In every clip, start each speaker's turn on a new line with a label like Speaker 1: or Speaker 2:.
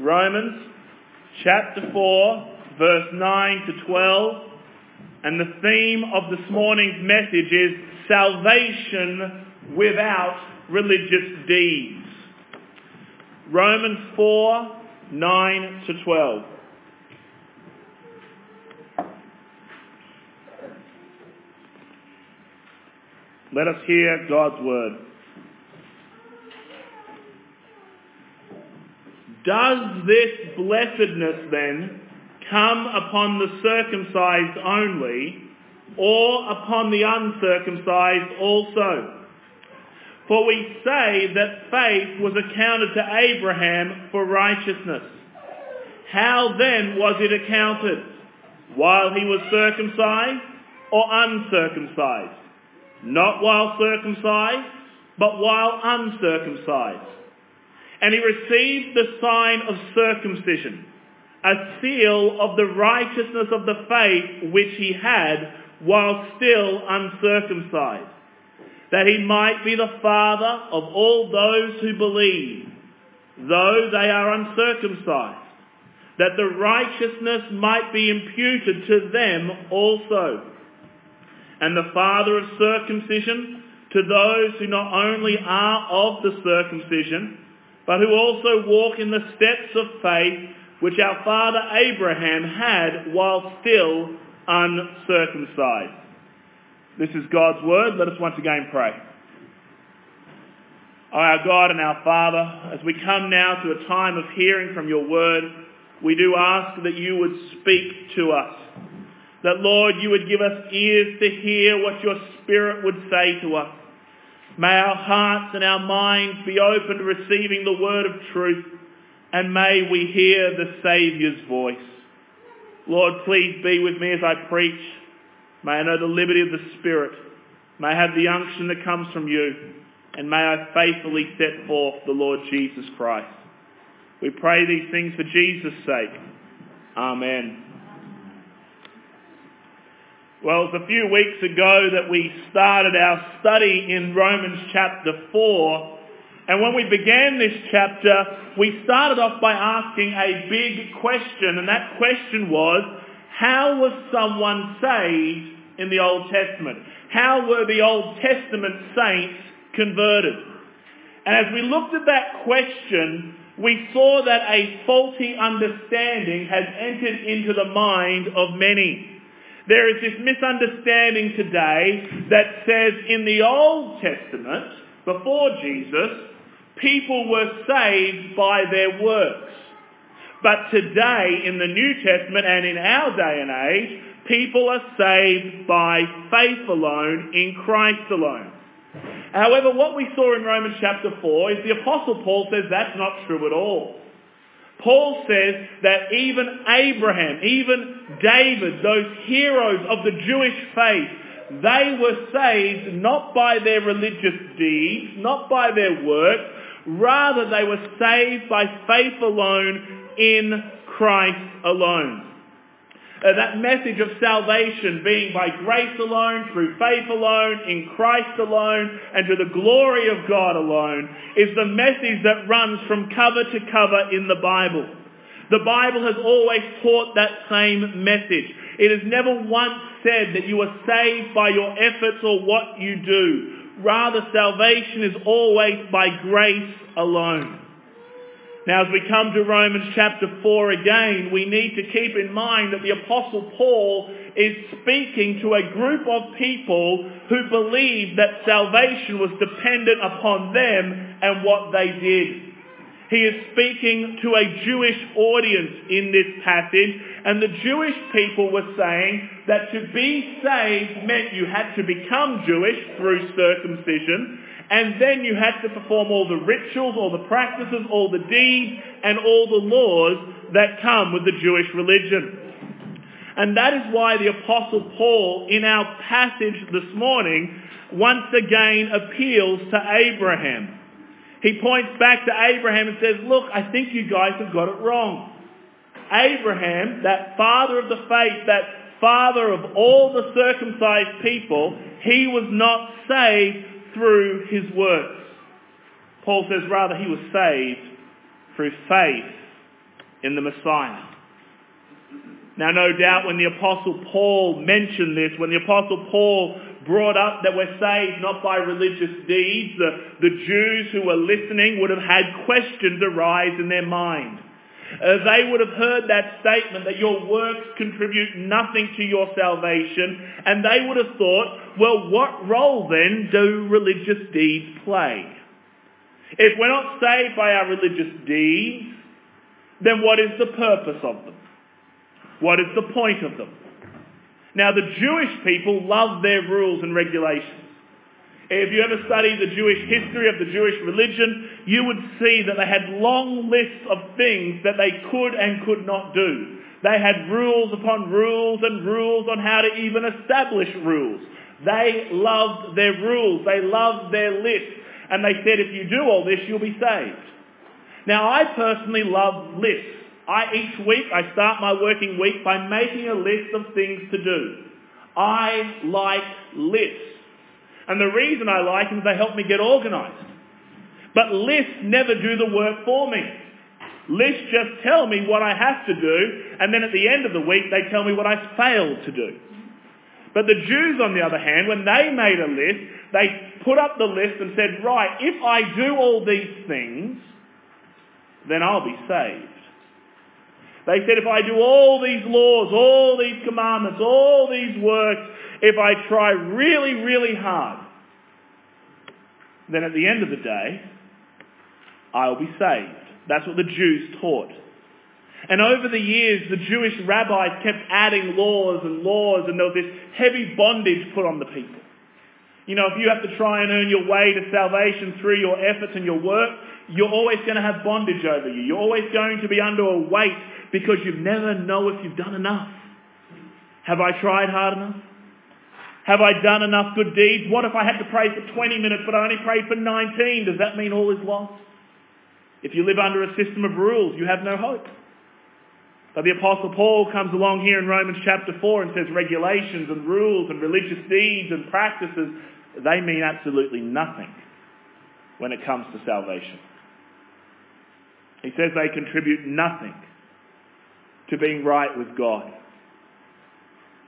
Speaker 1: Romans chapter 4, verse 9 to 12. And the theme of this morning's message is salvation without religious deeds. Romans 4, 9 to 12. Let us hear God's word. Does this blessedness then come upon the circumcised only, or upon the uncircumcised also? For we say that faith was accounted to Abraham for righteousness. How then was it accounted? While he was circumcised or uncircumcised? Not while circumcised, but while uncircumcised. And he received the sign of circumcision, a seal of the righteousness of the faith which he had while still uncircumcised, that he might be the father of all those who believe, though they are uncircumcised, that the righteousness might be imputed to them also and the father of circumcision to those who not only are of the circumcision, but who also walk in the steps of faith which our father Abraham had while still uncircumcised. This is God's word. Let us once again pray. Our God and our Father, as we come now to a time of hearing from your word, we do ask that you would speak to us that, Lord, you would give us ears to hear what your Spirit would say to us. May our hearts and our minds be open to receiving the word of truth, and may we hear the Saviour's voice. Lord, please be with me as I preach. May I know the liberty of the Spirit. May I have the unction that comes from you, and may I faithfully set forth the Lord Jesus Christ. We pray these things for Jesus' sake. Amen. Well, it's a few weeks ago that we started our study in Romans chapter 4. And when we began this chapter, we started off by asking a big question. And that question was, how was someone saved in the Old Testament? How were the Old Testament saints converted? And as we looked at that question, we saw that a faulty understanding has entered into the mind of many. There is this misunderstanding today that says in the Old Testament, before Jesus, people were saved by their works. But today, in the New Testament and in our day and age, people are saved by faith alone, in Christ alone. However, what we saw in Romans chapter 4 is the Apostle Paul says that's not true at all. Paul says that even Abraham, even David, those heroes of the Jewish faith, they were saved not by their religious deeds, not by their works, rather they were saved by faith alone in Christ alone. Uh, that message of salvation being by grace alone, through faith alone, in Christ alone, and to the glory of God alone, is the message that runs from cover to cover in the Bible. The Bible has always taught that same message. It has never once said that you are saved by your efforts or what you do. Rather, salvation is always by grace alone. Now, as we come to Romans chapter 4 again, we need to keep in mind that the Apostle Paul is speaking to a group of people who believed that salvation was dependent upon them and what they did. He is speaking to a Jewish audience in this passage, and the Jewish people were saying that to be saved meant you had to become Jewish through circumcision, and then you had to perform all the rituals, all the practices, all the deeds, and all the laws that come with the Jewish religion. And that is why the Apostle Paul, in our passage this morning, once again appeals to Abraham. He points back to Abraham and says, look, I think you guys have got it wrong. Abraham, that father of the faith, that father of all the circumcised people, he was not saved through his works. Paul says rather he was saved through faith in the Messiah. Now, no doubt when the Apostle Paul mentioned this, when the Apostle Paul brought up that we're saved not by religious deeds, the, the Jews who were listening would have had questions arise in their mind. Uh, they would have heard that statement that your works contribute nothing to your salvation, and they would have thought, well, what role then do religious deeds play? If we're not saved by our religious deeds, then what is the purpose of them? What is the point of them? Now, the Jewish people love their rules and regulations. If you ever study the Jewish history of the Jewish religion, you would see that they had long lists of things that they could and could not do. They had rules upon rules and rules on how to even establish rules. They loved their rules. They loved their lists. And they said, if you do all this, you'll be saved. Now, I personally love lists. I, each week, I start my working week by making a list of things to do. I like lists. And the reason I like them is they help me get organised. But lists never do the work for me. Lists just tell me what I have to do, and then at the end of the week they tell me what I failed to do. But the Jews, on the other hand, when they made a list, they put up the list and said, right, if I do all these things, then I'll be saved. They said, if I do all these laws, all these commandments, all these works, if I try really, really hard, then at the end of the day, I'll be saved. That's what the Jews taught. And over the years, the Jewish rabbis kept adding laws and laws, and there was this heavy bondage put on the people. You know, if you have to try and earn your way to salvation through your efforts and your work, you're always going to have bondage over you. You're always going to be under a weight because you never know if you've done enough. Have I tried hard enough? Have I done enough good deeds? What if I had to pray for 20 minutes but I only prayed for 19? Does that mean all is lost? If you live under a system of rules, you have no hope. But the Apostle Paul comes along here in Romans chapter 4 and says regulations and rules and religious deeds and practices, they mean absolutely nothing when it comes to salvation. He says they contribute nothing to being right with God.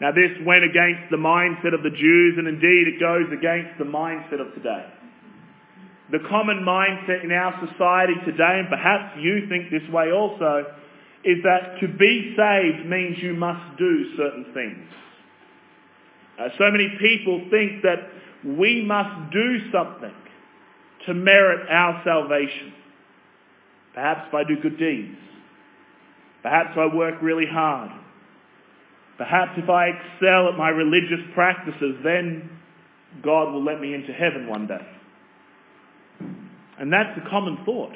Speaker 1: Now this went against the mindset of the Jews and indeed it goes against the mindset of today. The common mindset in our society today, and perhaps you think this way also, is that to be saved means you must do certain things. Uh, so many people think that we must do something to merit our salvation. Perhaps if I do good deeds. Perhaps I work really hard. Perhaps if I excel at my religious practices, then God will let me into heaven one day. And that's a common thought.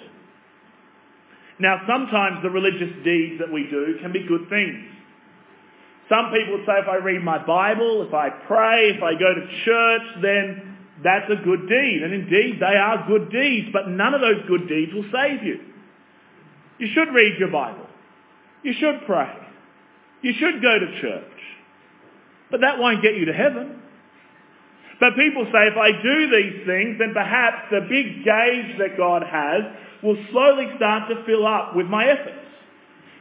Speaker 1: Now, sometimes the religious deeds that we do can be good things. Some people say if I read my Bible, if I pray, if I go to church, then that's a good deed. And indeed, they are good deeds, but none of those good deeds will save you. You should read your Bible. You should pray. You should go to church. But that won't get you to heaven. But people say if I do these things, then perhaps the big gauge that God has will slowly start to fill up with my efforts.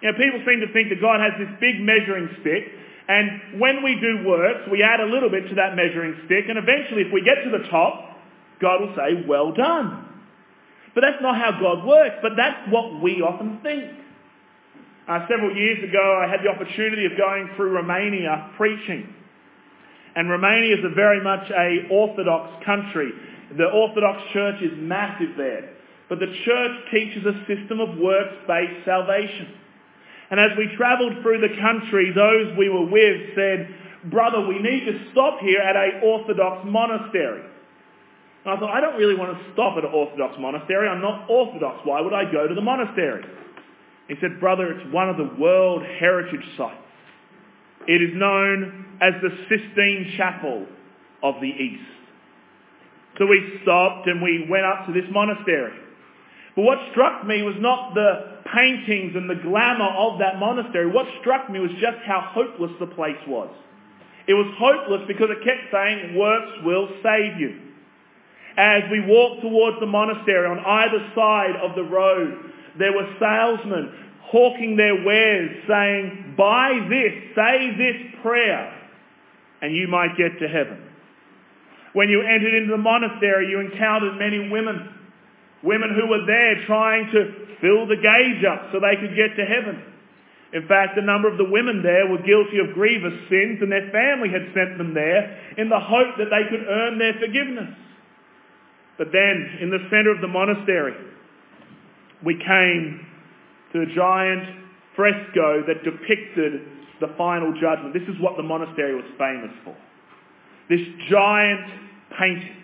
Speaker 1: You know, people seem to think that God has this big measuring stick, and when we do works, we add a little bit to that measuring stick, and eventually if we get to the top, God will say, well done. But that's not how God works, but that's what we often think. Uh, several years ago, I had the opportunity of going through Romania preaching. And Romania is a very much a Orthodox country. The Orthodox Church is massive there. But the church teaches a system of works-based salvation. And as we travelled through the country, those we were with said, brother, we need to stop here at a Orthodox monastery. And I thought, I don't really want to stop at an Orthodox monastery. I'm not Orthodox. Why would I go to the monastery? He said, brother, it's one of the World Heritage Sites. It is known as the Sistine Chapel of the East. So we stopped and we went up to this monastery. But what struck me was not the paintings and the glamour of that monastery. What struck me was just how hopeless the place was. It was hopeless because it kept saying, works will save you. As we walked towards the monastery on either side of the road, there were salesmen hawking their wares, saying, Buy this, say this prayer, and you might get to heaven. When you entered into the monastery, you encountered many women, women who were there trying to fill the gauge up so they could get to heaven. In fact, a number of the women there were guilty of grievous sins and their family had sent them there in the hope that they could earn their forgiveness. But then, in the centre of the monastery, we came to a giant fresco that depicted the final judgment. This is what the monastery was famous for. This giant painting.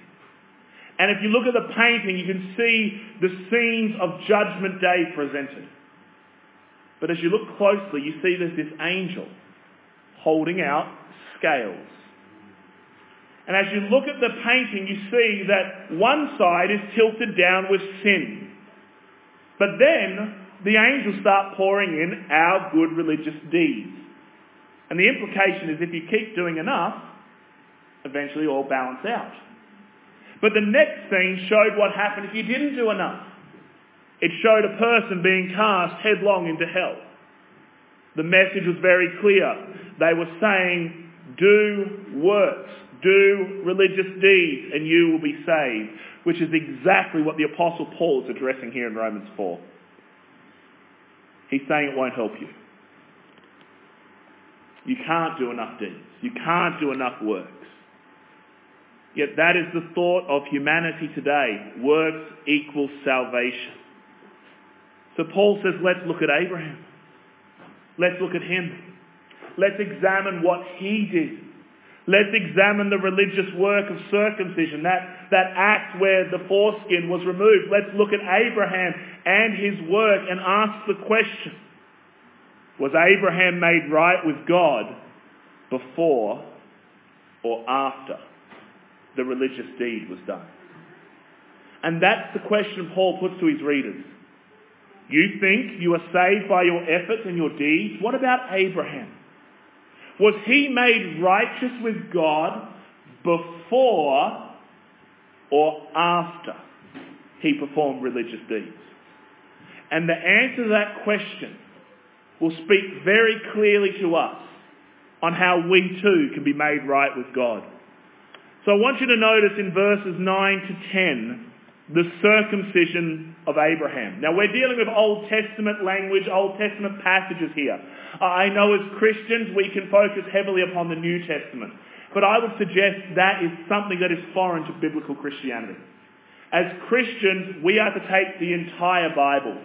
Speaker 1: And if you look at the painting, you can see the scenes of Judgment Day presented. But as you look closely, you see there's this angel holding out scales. And as you look at the painting, you see that one side is tilted down with sin. But then the angels start pouring in our good religious deeds. And the implication is if you keep doing enough, eventually all balance out. But the next scene showed what happened if you didn't do enough. It showed a person being cast headlong into hell. The message was very clear. They were saying, do works, do religious deeds, and you will be saved, which is exactly what the Apostle Paul is addressing here in Romans 4. He's saying it won't help you. You can't do enough deeds. You can't do enough works. Yet that is the thought of humanity today. Works equals salvation. So Paul says, let's look at Abraham. Let's look at him. Let's examine what he did. Let's examine the religious work of circumcision, that, that act where the foreskin was removed. Let's look at Abraham and his work and ask the question, was Abraham made right with God before or after the religious deed was done? And that's the question Paul puts to his readers. You think you are saved by your efforts and your deeds? What about Abraham? Was he made righteous with God before or after he performed religious deeds? And the answer to that question will speak very clearly to us on how we too can be made right with God. So I want you to notice in verses 9 to 10 the circumcision of Abraham. Now we're dealing with Old Testament language, Old Testament passages here. I know as Christians we can focus heavily upon the New Testament, but I would suggest that is something that is foreign to biblical Christianity. As Christians, we are to take the entire Bible.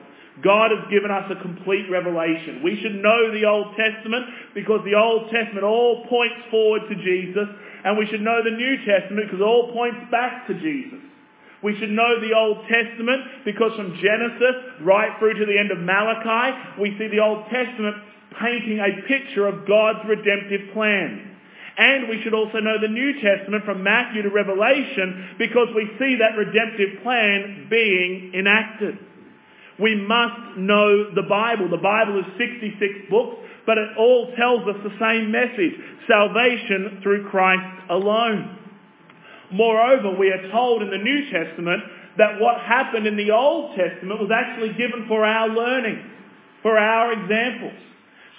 Speaker 1: God has given us a complete revelation. We should know the Old Testament because the Old Testament all points forward to Jesus, and we should know the New Testament because it all points back to Jesus. We should know the Old Testament because from Genesis right through to the end of Malachi, we see the Old Testament painting a picture of God's redemptive plan. And we should also know the New Testament from Matthew to Revelation because we see that redemptive plan being enacted. We must know the Bible. The Bible is 66 books, but it all tells us the same message. Salvation through Christ alone. Moreover, we are told in the New Testament that what happened in the Old Testament was actually given for our learning, for our examples.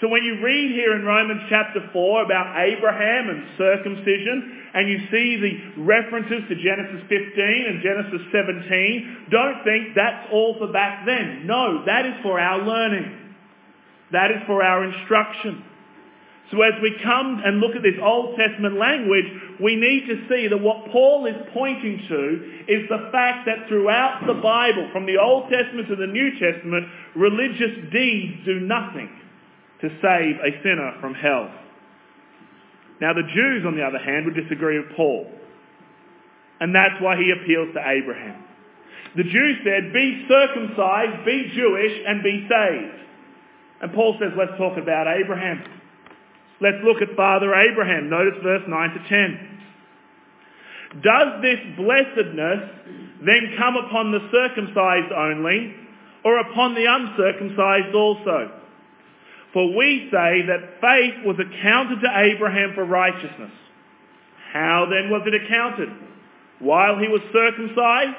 Speaker 1: So when you read here in Romans chapter 4 about Abraham and circumcision, and you see the references to Genesis 15 and Genesis 17, don't think that's all for back then. No, that is for our learning. That is for our instruction. So as we come and look at this Old Testament language, we need to see that what Paul is pointing to is the fact that throughout the Bible, from the Old Testament to the New Testament, religious deeds do nothing to save a sinner from hell. Now the Jews, on the other hand, would disagree with Paul. And that's why he appeals to Abraham. The Jews said, be circumcised, be Jewish, and be saved. And Paul says, let's talk about Abraham. Let's look at Father Abraham. Notice verse 9 to 10. Does this blessedness then come upon the circumcised only, or upon the uncircumcised also? For we say that faith was accounted to Abraham for righteousness. How then was it accounted? While he was circumcised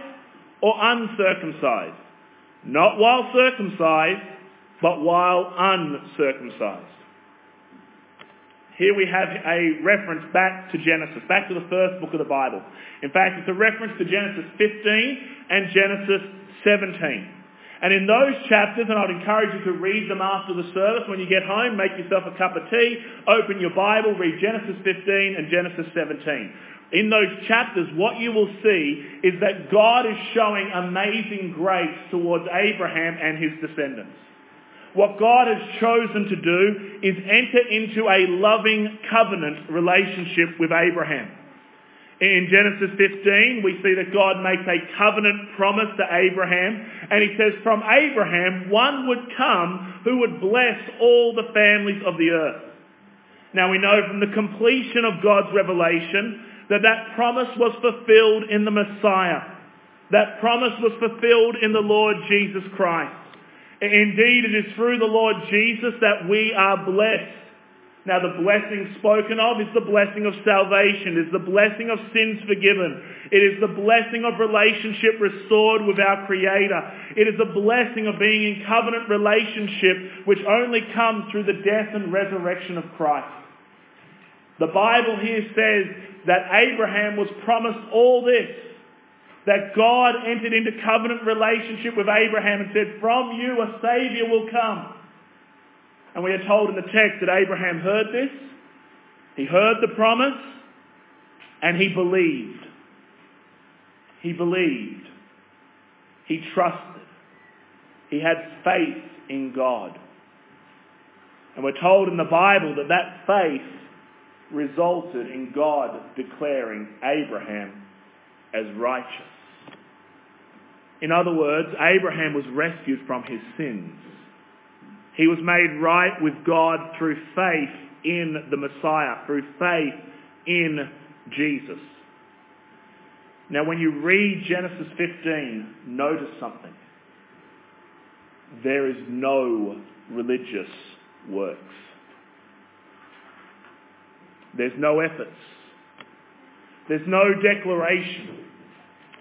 Speaker 1: or uncircumcised? Not while circumcised, but while uncircumcised. Here we have a reference back to Genesis, back to the first book of the Bible. In fact, it's a reference to Genesis 15 and Genesis 17. And in those chapters, and I'd encourage you to read them after the service when you get home, make yourself a cup of tea, open your Bible, read Genesis 15 and Genesis 17. In those chapters, what you will see is that God is showing amazing grace towards Abraham and his descendants. What God has chosen to do is enter into a loving covenant relationship with Abraham. In Genesis 15, we see that God makes a covenant promise to Abraham, and he says, from Abraham, one would come who would bless all the families of the earth. Now we know from the completion of God's revelation that that promise was fulfilled in the Messiah. That promise was fulfilled in the Lord Jesus Christ. Indeed, it is through the Lord Jesus that we are blessed. Now the blessing spoken of is the blessing of salvation, is the blessing of sins forgiven. It is the blessing of relationship restored with our Creator. It is the blessing of being in covenant relationship which only comes through the death and resurrection of Christ. The Bible here says that Abraham was promised all this, that God entered into covenant relationship with Abraham and said, from you a Saviour will come. And we are told in the text that Abraham heard this, he heard the promise, and he believed. He believed. He trusted. He had faith in God. And we're told in the Bible that that faith resulted in God declaring Abraham as righteous. In other words, Abraham was rescued from his sins. He was made right with God through faith in the Messiah, through faith in Jesus. Now when you read Genesis 15, notice something. There is no religious works. There's no efforts. There's no declaration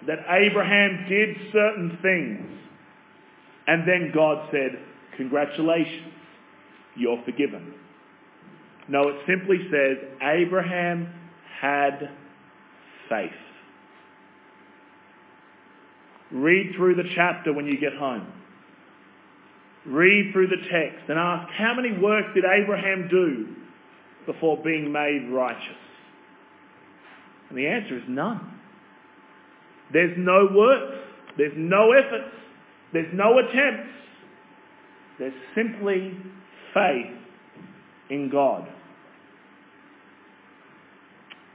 Speaker 1: that Abraham did certain things and then God said, Congratulations, you're forgiven. No, it simply says Abraham had faith. Read through the chapter when you get home. Read through the text and ask how many works did Abraham do before being made righteous? And the answer is none. There's no works. There's no efforts. There's no attempts. There's simply faith in God.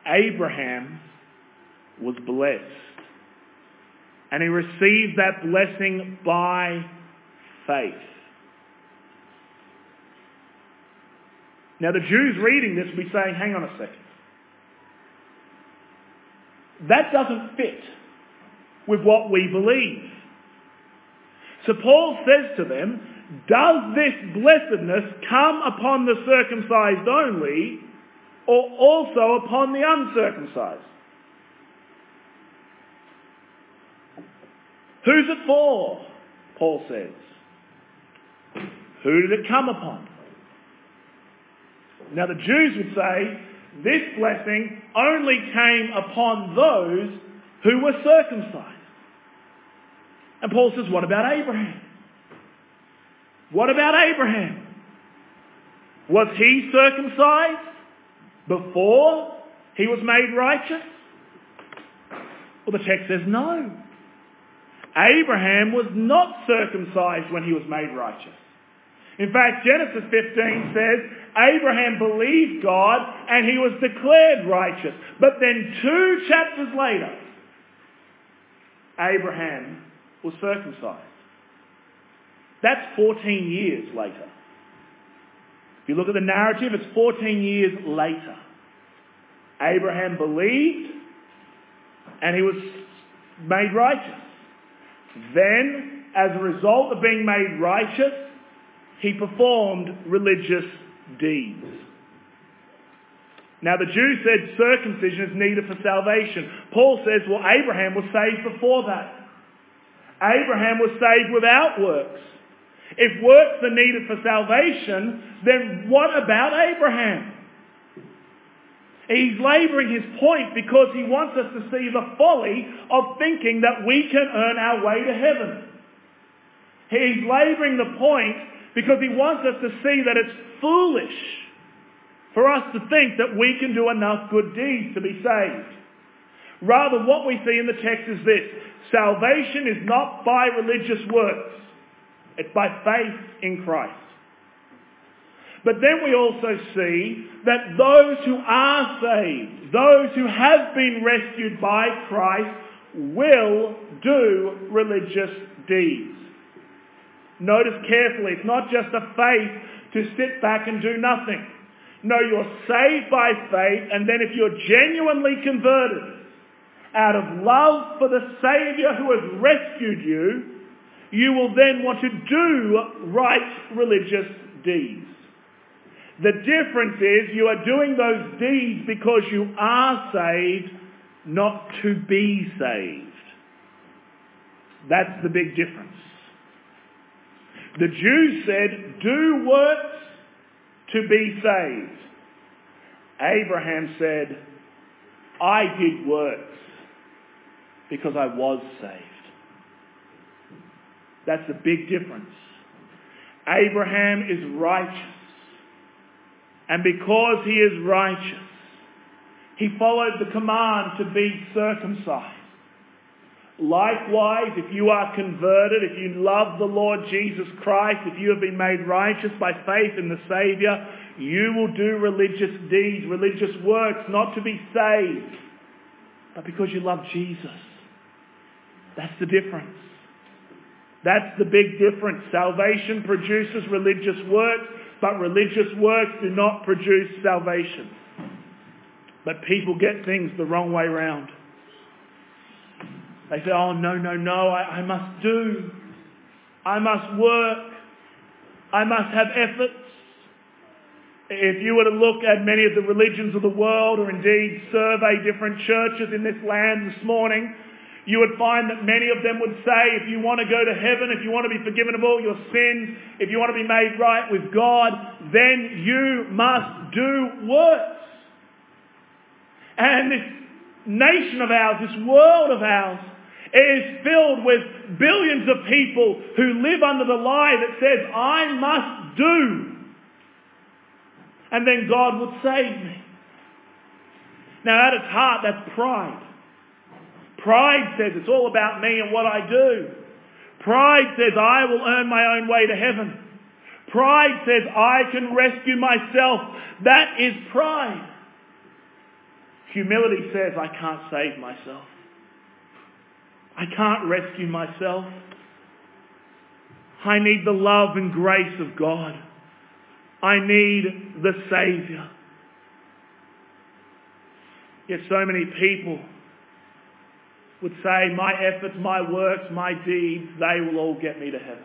Speaker 1: Abraham was blessed. And he received that blessing by faith. Now the Jews reading this will be saying, hang on a second. That doesn't fit with what we believe. So Paul says to them, does this blessedness come upon the circumcised only, or also upon the uncircumcised? Who's it for? Paul says. Who did it come upon? Now the Jews would say, this blessing only came upon those who were circumcised. And Paul says, what about Abraham? What about Abraham? Was he circumcised before he was made righteous? Well, the text says no. Abraham was not circumcised when he was made righteous. In fact, Genesis 15 says Abraham believed God and he was declared righteous. But then two chapters later, Abraham was circumcised. That's 14 years later. If you look at the narrative, it's 14 years later. Abraham believed and he was made righteous. Then, as a result of being made righteous, he performed religious deeds. Now the Jews said circumcision is needed for salvation. Paul says, well, Abraham was saved before that. Abraham was saved without works. If works are needed for salvation, then what about Abraham? He's labouring his point because he wants us to see the folly of thinking that we can earn our way to heaven. He's labouring the point because he wants us to see that it's foolish for us to think that we can do enough good deeds to be saved. Rather, what we see in the text is this. Salvation is not by religious works. It's by faith in Christ. But then we also see that those who are saved, those who have been rescued by Christ, will do religious deeds. Notice carefully, it's not just a faith to sit back and do nothing. No, you're saved by faith, and then if you're genuinely converted, out of love for the Saviour who has rescued you, you will then want to do right religious deeds. The difference is you are doing those deeds because you are saved, not to be saved. That's the big difference. The Jews said, do works to be saved. Abraham said, I did works because I was saved. That's a big difference. Abraham is righteous. And because he is righteous, he followed the command to be circumcised. Likewise, if you are converted, if you love the Lord Jesus Christ, if you have been made righteous by faith in the Saviour, you will do religious deeds, religious works, not to be saved, but because you love Jesus. That's the difference. That's the big difference. Salvation produces religious works, but religious works do not produce salvation. But people get things the wrong way round. They say, oh, no, no, no, I, I must do. I must work. I must have efforts. If you were to look at many of the religions of the world or indeed survey different churches in this land this morning, you would find that many of them would say, if you want to go to heaven, if you want to be forgiven of all your sins, if you want to be made right with God, then you must do works. And this nation of ours, this world of ours, is filled with billions of people who live under the lie that says, I must do. And then God would save me. Now at its heart, that's pride. Pride says it's all about me and what I do. Pride says I will earn my own way to heaven. Pride says I can rescue myself. That is pride. Humility says I can't save myself. I can't rescue myself. I need the love and grace of God. I need the Saviour. Yet so many people would say, my efforts, my works, my deeds, they will all get me to heaven.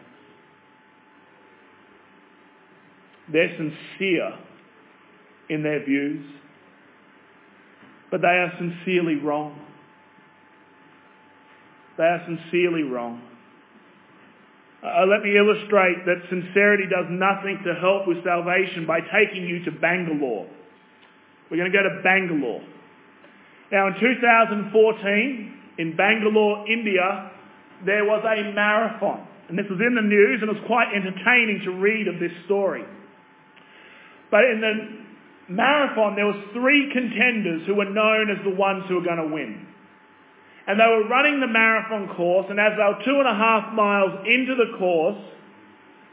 Speaker 1: They're sincere in their views, but they are sincerely wrong. They are sincerely wrong. Uh, let me illustrate that sincerity does nothing to help with salvation by taking you to Bangalore. We're going to go to Bangalore. Now in 2014, in Bangalore, India, there was a marathon. And this was in the news and it was quite entertaining to read of this story. But in the marathon, there was three contenders who were known as the ones who were going to win. And they were running the marathon course, and as they were two and a half miles into the course,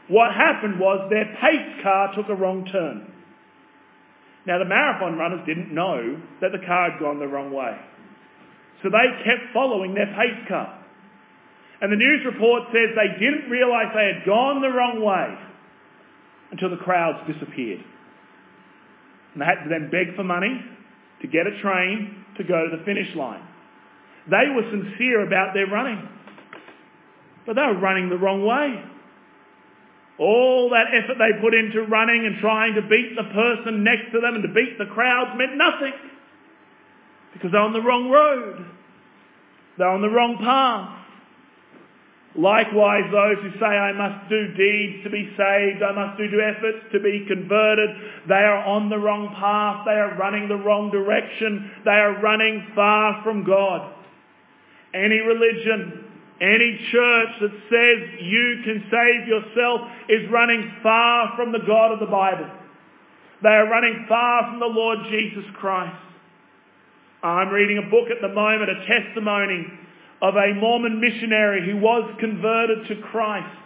Speaker 1: what happened was their pace car took a wrong turn. Now the marathon runners didn't know that the car had gone the wrong way. So they kept following their pace car. And the news report says they didn't realise they had gone the wrong way until the crowds disappeared. And they had to then beg for money to get a train to go to the finish line. They were sincere about their running. But they were running the wrong way. All that effort they put into running and trying to beat the person next to them and to beat the crowds meant nothing because they're on the wrong road. They're on the wrong path. Likewise, those who say, I must do deeds to be saved, I must do efforts to be converted, they are on the wrong path, they are running the wrong direction, they are running far from God. Any religion, any church that says you can save yourself is running far from the God of the Bible. They are running far from the Lord Jesus Christ. I'm reading a book at the moment, a testimony of a Mormon missionary who was converted to Christ.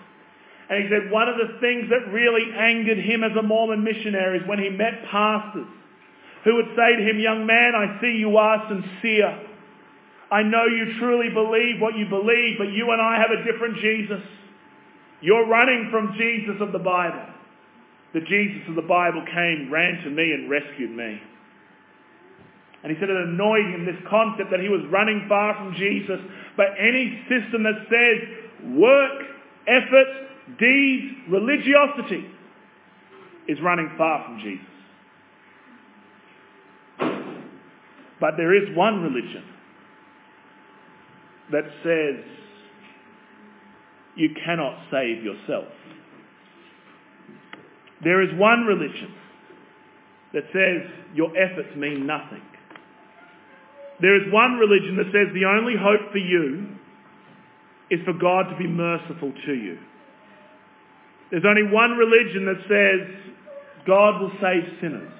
Speaker 1: And he said one of the things that really angered him as a Mormon missionary is when he met pastors who would say to him, young man, I see you are sincere. I know you truly believe what you believe, but you and I have a different Jesus. You're running from Jesus of the Bible. The Jesus of the Bible came, ran to me and rescued me. And he said it annoyed him, this concept that he was running far from Jesus. But any system that says work, effort, deeds, religiosity is running far from Jesus. But there is one religion that says you cannot save yourself. There is one religion that says your efforts mean nothing. There is one religion that says the only hope for you is for God to be merciful to you. There's only one religion that says God will save sinners.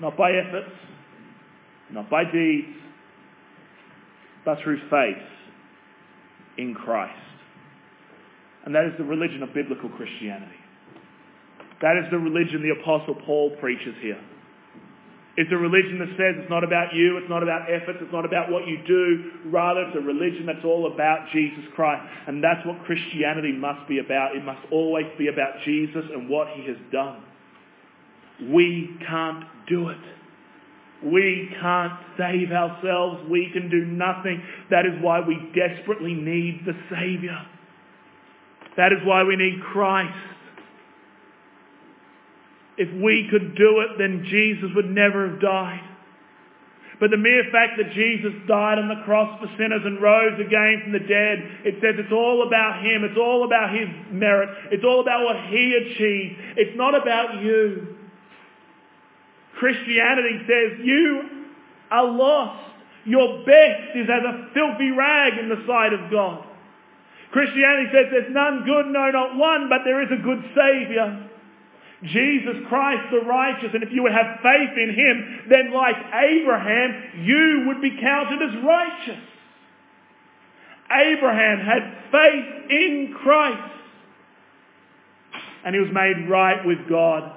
Speaker 1: Not by efforts, not by deeds, but through faith in Christ. And that is the religion of biblical Christianity. That is the religion the Apostle Paul preaches here. It's a religion that says it's not about you, it's not about efforts, it's not about what you do. Rather, it's a religion that's all about Jesus Christ. And that's what Christianity must be about. It must always be about Jesus and what he has done. We can't do it. We can't save ourselves. We can do nothing. That is why we desperately need the Saviour. That is why we need Christ. If we could do it, then Jesus would never have died. But the mere fact that Jesus died on the cross for sinners and rose again from the dead, it says it's all about Him. It's all about His merit. It's all about what He achieved. It's not about you. Christianity says you are lost. Your best is as a filthy rag in the sight of God. Christianity says there's none good, no, not one, but there is a good Saviour. Jesus Christ the righteous, and if you would have faith in him, then like Abraham, you would be counted as righteous. Abraham had faith in Christ, and he was made right with God.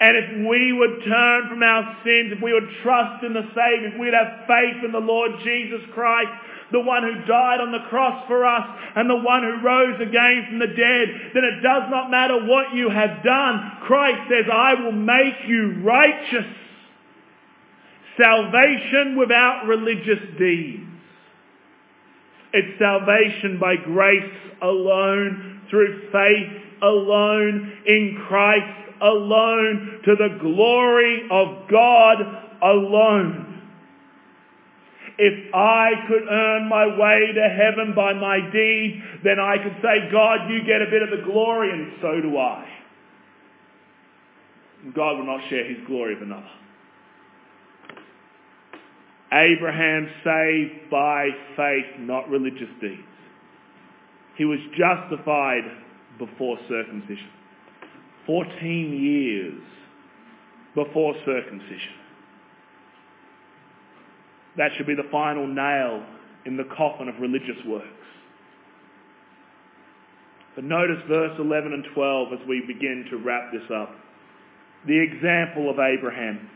Speaker 1: And if we would turn from our sins, if we would trust in the Savior, if we'd have faith in the Lord Jesus Christ, the one who died on the cross for us and the one who rose again from the dead, then it does not matter what you have done. Christ says, I will make you righteous. Salvation without religious deeds. It's salvation by grace alone, through faith alone, in Christ alone, to the glory of God alone. If I could earn my way to heaven by my deeds, then I could say, God, you get a bit of the glory, and so do I. And God will not share his glory with another. Abraham saved by faith, not religious deeds. He was justified before circumcision. 14 years before circumcision. That should be the final nail in the coffin of religious works. But notice verse 11 and 12 as we begin to wrap this up. The example of Abraham.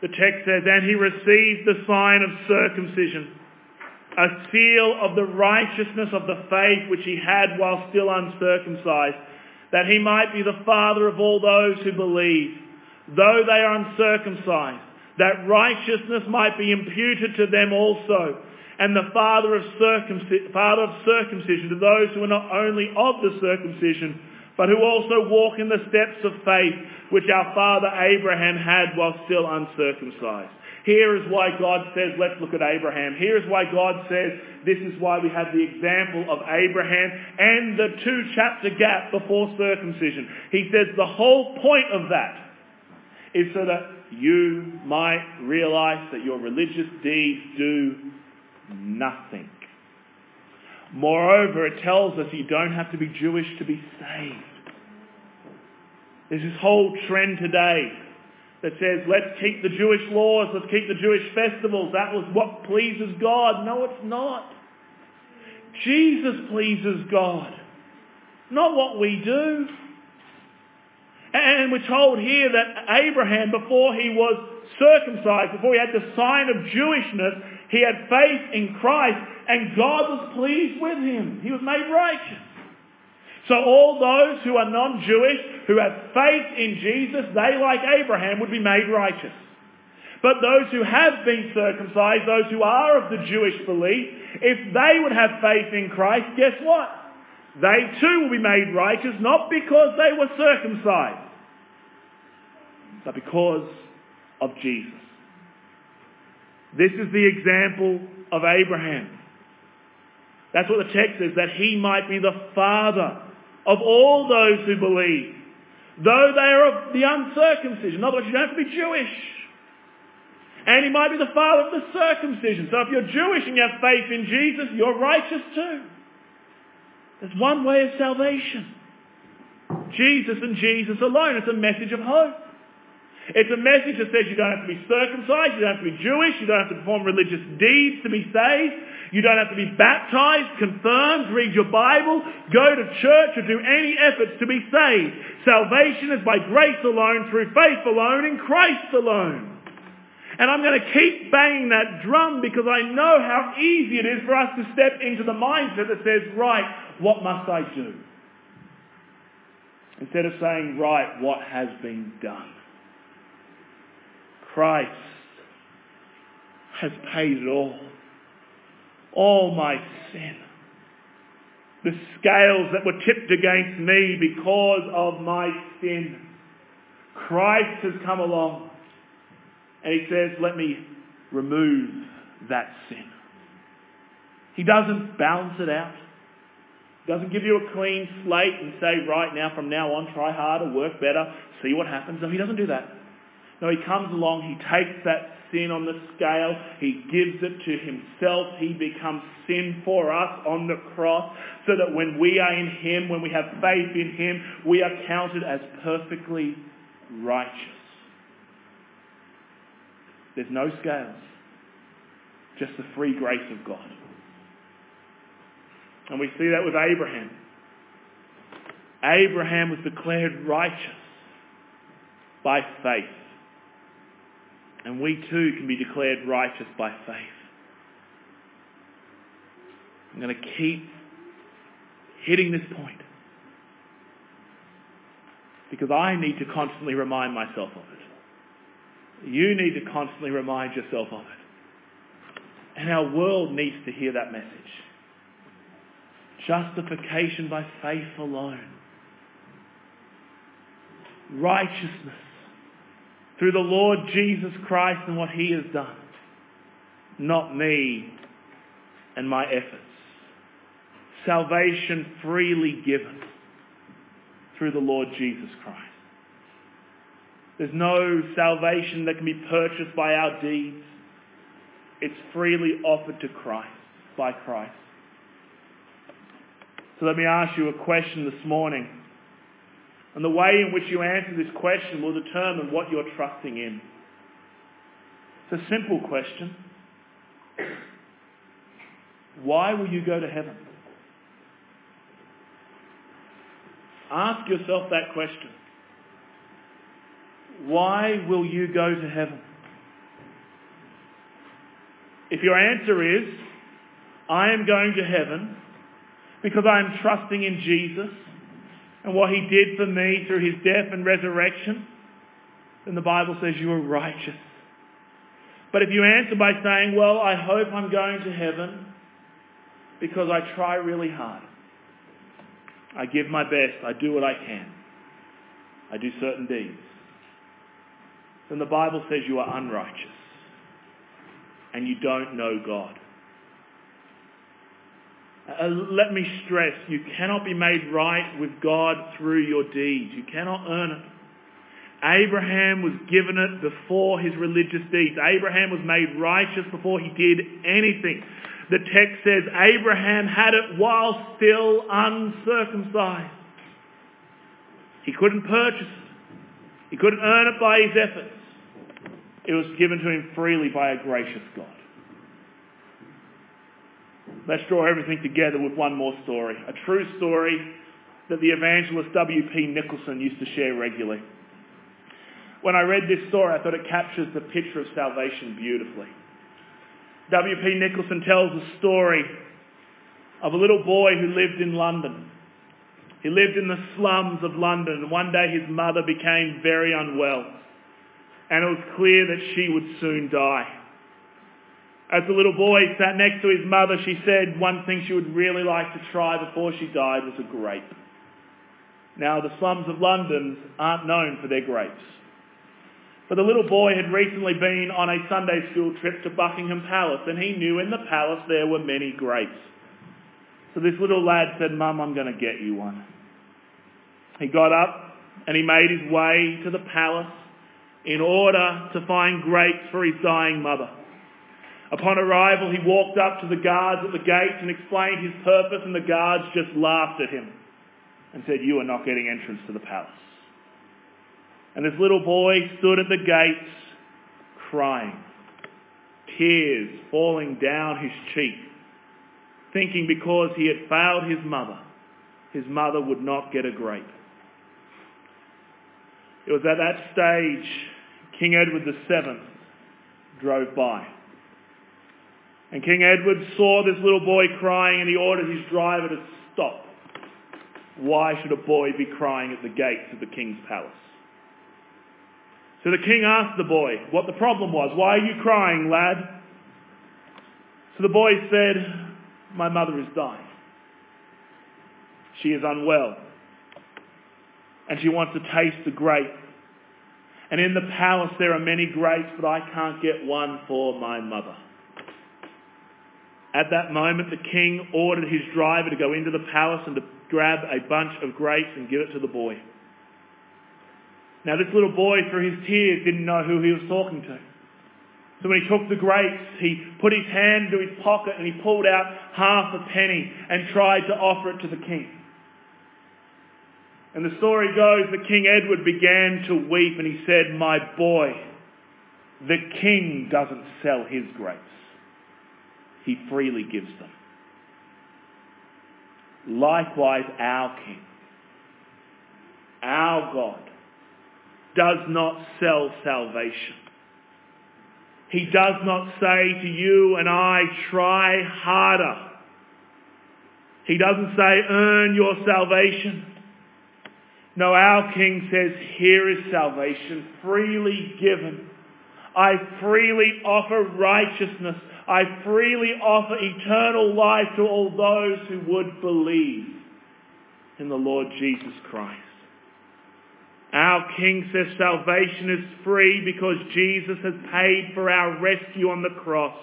Speaker 1: The text says, And he received the sign of circumcision, a seal of the righteousness of the faith which he had while still uncircumcised, that he might be the father of all those who believe, though they are uncircumcised that righteousness might be imputed to them also, and the father of, father of circumcision to those who are not only of the circumcision, but who also walk in the steps of faith which our father Abraham had while still uncircumcised. Here is why God says, let's look at Abraham. Here is why God says, this is why we have the example of Abraham and the two chapter gap before circumcision. He says the whole point of that is so that you might realize that your religious deeds do nothing. Moreover, it tells us you don't have to be Jewish to be saved. There's this whole trend today that says, let's keep the Jewish laws, let's keep the Jewish festivals. That was what pleases God. No, it's not. Jesus pleases God, not what we do. And we're told here that Abraham, before he was circumcised, before he had the sign of Jewishness, he had faith in Christ and God was pleased with him. He was made righteous. So all those who are non-Jewish, who have faith in Jesus, they, like Abraham, would be made righteous. But those who have been circumcised, those who are of the Jewish belief, if they would have faith in Christ, guess what? They too will be made righteous, not because they were circumcised, but because of Jesus. This is the example of Abraham. That's what the text says, that he might be the father of all those who believe, though they are of the uncircumcision. In other words, you don't have to be Jewish. And he might be the father of the circumcision. So if you're Jewish and you have faith in Jesus, you're righteous too. There's one way of salvation. Jesus and Jesus alone. It's a message of hope. It's a message that says you don't have to be circumcised, you don't have to be Jewish, you don't have to perform religious deeds to be saved. You don't have to be baptized, confirmed, read your Bible, go to church or do any efforts to be saved. Salvation is by grace alone, through faith alone, in Christ alone. And I'm going to keep banging that drum because I know how easy it is for us to step into the mindset that says, right, what must I do? Instead of saying, right, what has been done? Christ has paid it all all my sin. The scales that were tipped against me because of my sin. Christ has come along and he says, let me remove that sin. He doesn't balance it out. Doesn't give you a clean slate and say, right now, from now on, try harder, work better, see what happens. No, he doesn't do that. No, he comes along, he takes that sin on the scale. He gives it to himself. He becomes sin for us on the cross so that when we are in him, when we have faith in him, we are counted as perfectly righteous. There's no scales. Just the free grace of God. And we see that with Abraham. Abraham was declared righteous by faith. And we too can be declared righteous by faith. I'm going to keep hitting this point because I need to constantly remind myself of it. You need to constantly remind yourself of it. And our world needs to hear that message. Justification by faith alone. Righteousness through the Lord Jesus Christ and what he has done, not me and my efforts. Salvation freely given through the Lord Jesus Christ. There's no salvation that can be purchased by our deeds. It's freely offered to Christ, by Christ. So let me ask you a question this morning. And the way in which you answer this question will determine what you're trusting in. It's a simple question. Why will you go to heaven? Ask yourself that question. Why will you go to heaven? If your answer is, I am going to heaven because I am trusting in Jesus, and what he did for me through his death and resurrection, then the Bible says you are righteous. But if you answer by saying, well, I hope I'm going to heaven because I try really hard. I give my best. I do what I can. I do certain deeds. Then the Bible says you are unrighteous. and you don't know God. Uh, let me stress, you cannot be made right with God through your deeds. You cannot earn it. Abraham was given it before his religious deeds. Abraham was made righteous before he did anything. The text says Abraham had it while still uncircumcised. He couldn't purchase it. He couldn't earn it by his efforts. It was given to him freely by a gracious God. Let's draw everything together with one more story. A true story that the evangelist W.P. Nicholson used to share regularly. When I read this story, I thought it captures the picture of salvation beautifully. W.P. Nicholson tells a story of a little boy who lived in London. He lived in the slums of London, and one day his mother became very unwell, and it was clear that she would soon die. As the little boy sat next to his mother, she said one thing she would really like to try before she died was a grape. Now, the slums of London aren't known for their grapes. But the little boy had recently been on a Sunday school trip to Buckingham Palace, and he knew in the palace there were many grapes. So this little lad said, Mum, I'm going to get you one. He got up and he made his way to the palace in order to find grapes for his dying mother. Upon arrival, he walked up to the guards at the gate and explained his purpose, and the guards just laughed at him and said, You are not getting entrance to the palace. And this little boy stood at the gates crying, tears falling down his cheek, thinking because he had failed his mother, his mother would not get a grape. It was at that stage King Edward VII drove by. And King Edward saw this little boy crying and he ordered his driver to stop. Why should a boy be crying at the gates of the king's palace? So the king asked the boy what the problem was. Why are you crying, lad? So the boy said, My mother is dying. She is unwell. And she wants to taste the grape. And in the palace there are many grapes, but I can't get one for my mother. At that moment, the king ordered his driver to go into the palace and to grab a bunch of grapes and give it to the boy. Now, this little boy, through his tears, didn't know who he was talking to. So when he took the grapes, he put his hand into his pocket and he pulled out half a penny and tried to offer it to the king. And the story goes that King Edward began to weep and he said, My boy, the king doesn't sell his grapes. He freely gives them. Likewise, our King, our God, does not sell salvation. He does not say to you and I, try harder. He doesn't say, earn your salvation. No, our King says, here is salvation, freely given. I freely offer righteousness. I freely offer eternal life to all those who would believe in the Lord Jesus Christ. Our King says salvation is free because Jesus has paid for our rescue on the cross.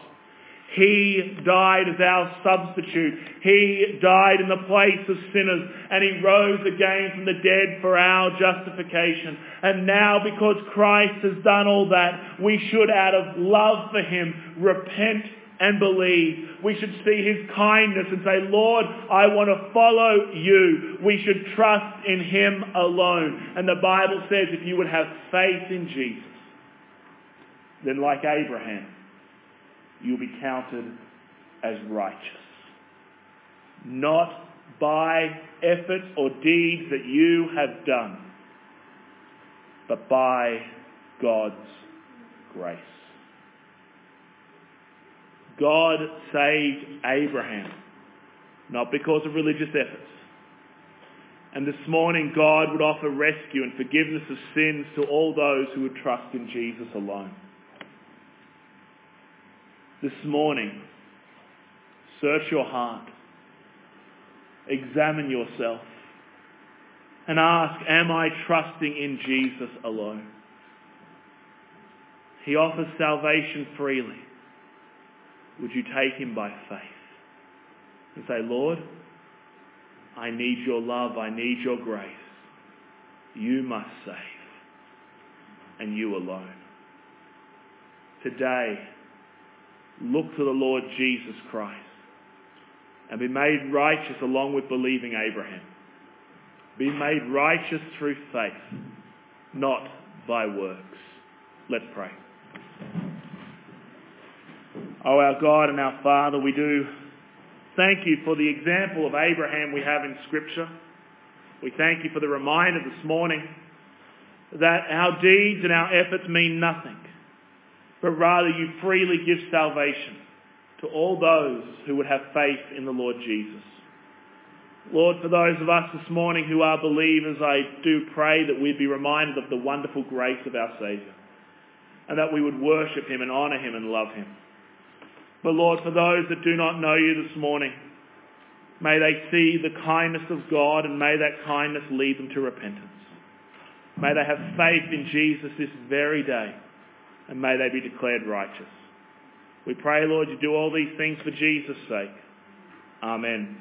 Speaker 1: He died as our substitute. He died in the place of sinners and he rose again from the dead for our justification. And now because Christ has done all that, we should out of love for him repent and believe. We should see his kindness and say, Lord, I want to follow you. We should trust in him alone. And the Bible says if you would have faith in Jesus, then like Abraham, you'll be counted as righteous. Not by efforts or deeds that you have done, but by God's grace. God saved Abraham, not because of religious efforts. And this morning, God would offer rescue and forgiveness of sins to all those who would trust in Jesus alone. This morning, search your heart, examine yourself, and ask, am I trusting in Jesus alone? He offers salvation freely. Would you take him by faith and say, Lord, I need your love, I need your grace. You must save, and you alone. Today, look to the Lord Jesus Christ and be made righteous along with believing Abraham. Be made righteous through faith, not by works. Let's pray. Oh, our God and our Father, we do thank you for the example of Abraham we have in Scripture. We thank you for the reminder this morning that our deeds and our efforts mean nothing, but rather you freely give salvation to all those who would have faith in the Lord Jesus. Lord, for those of us this morning who are believers, I do pray that we'd be reminded of the wonderful grace of our Saviour and that we would worship him and honour him and love him. But Lord, for those that do not know you this morning, may they see the kindness of God and may that kindness lead them to repentance. May they have faith in Jesus this very day and may they be declared righteous. We pray, Lord, you do all these things for Jesus' sake. Amen.